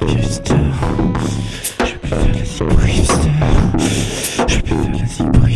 Je. Je peux faire la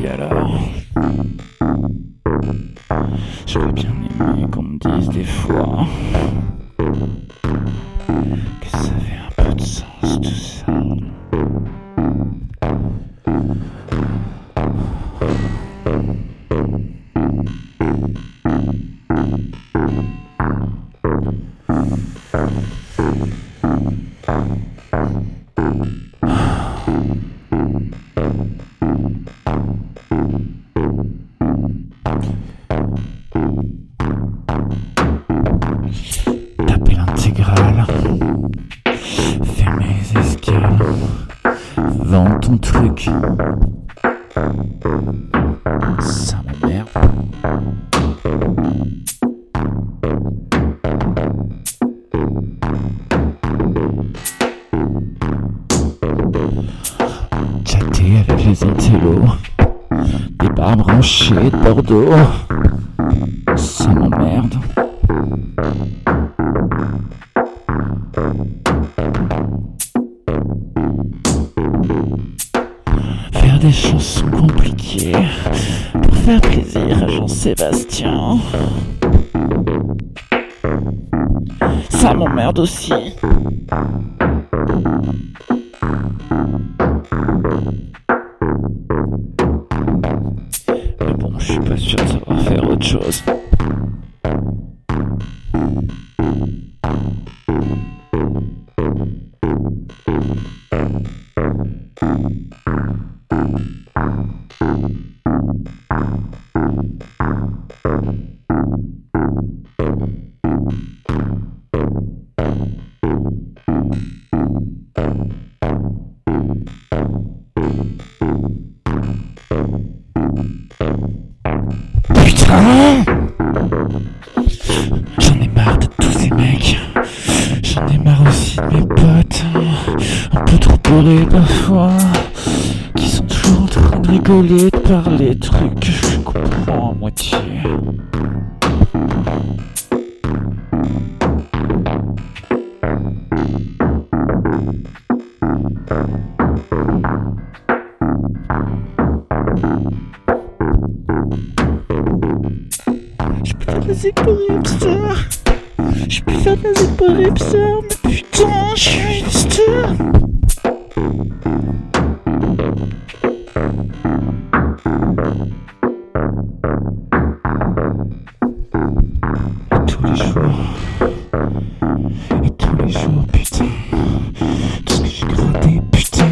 Yeah. Vends ton truc. Ça m'emmerde. Chatter avec les intellos. Des bars branchés de Bordeaux. Ça m'emmerde. Des chansons compliquées pour faire plaisir à Jean-Sébastien. Ça m'emmerde aussi. Mais bon, je suis pas sûr de savoir faire autre chose. Putain rigoler, de parler de trucs je comprends à moitié. Je peux faire de la musique pour hipster. Je peux faire de la musique pour hipster, tous les jours. Et tous les jours, putain. Tout ce que j'ai gratté, putain.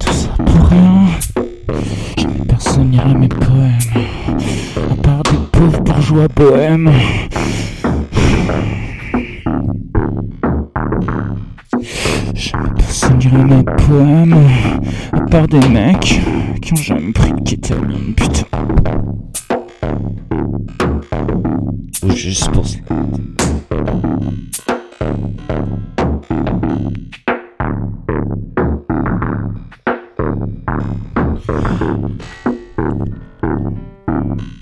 Tout ça pour rien. Personne n'ira mes poèmes. À part des pauvres bourgeois bohèmes. Des mecs qui ont jamais pris de kétamine, putain. Ou juste pour ça.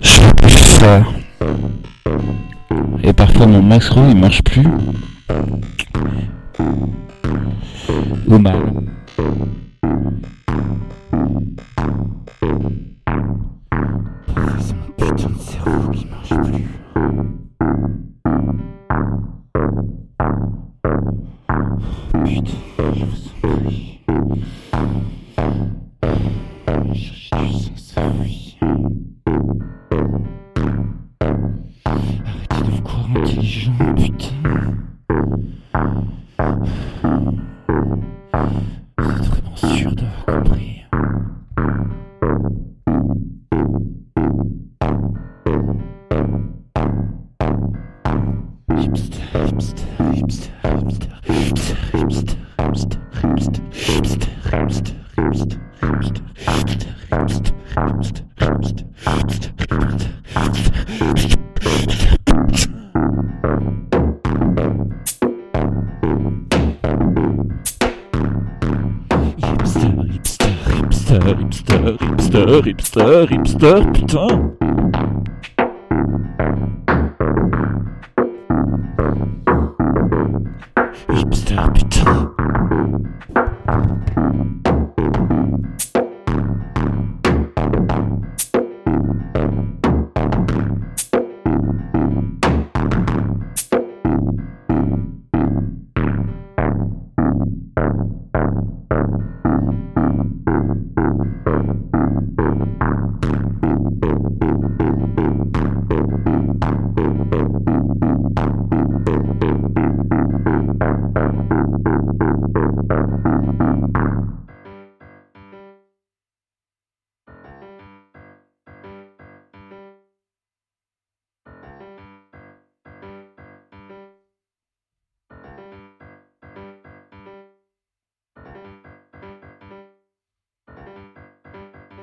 Je peux plus faire. Et parfois mon macro il marche plus. Ou mal. hamster, hamster, hamster, hamster, hamster, hamster. Hipster, hipster, hipster, hipster, hipster, putain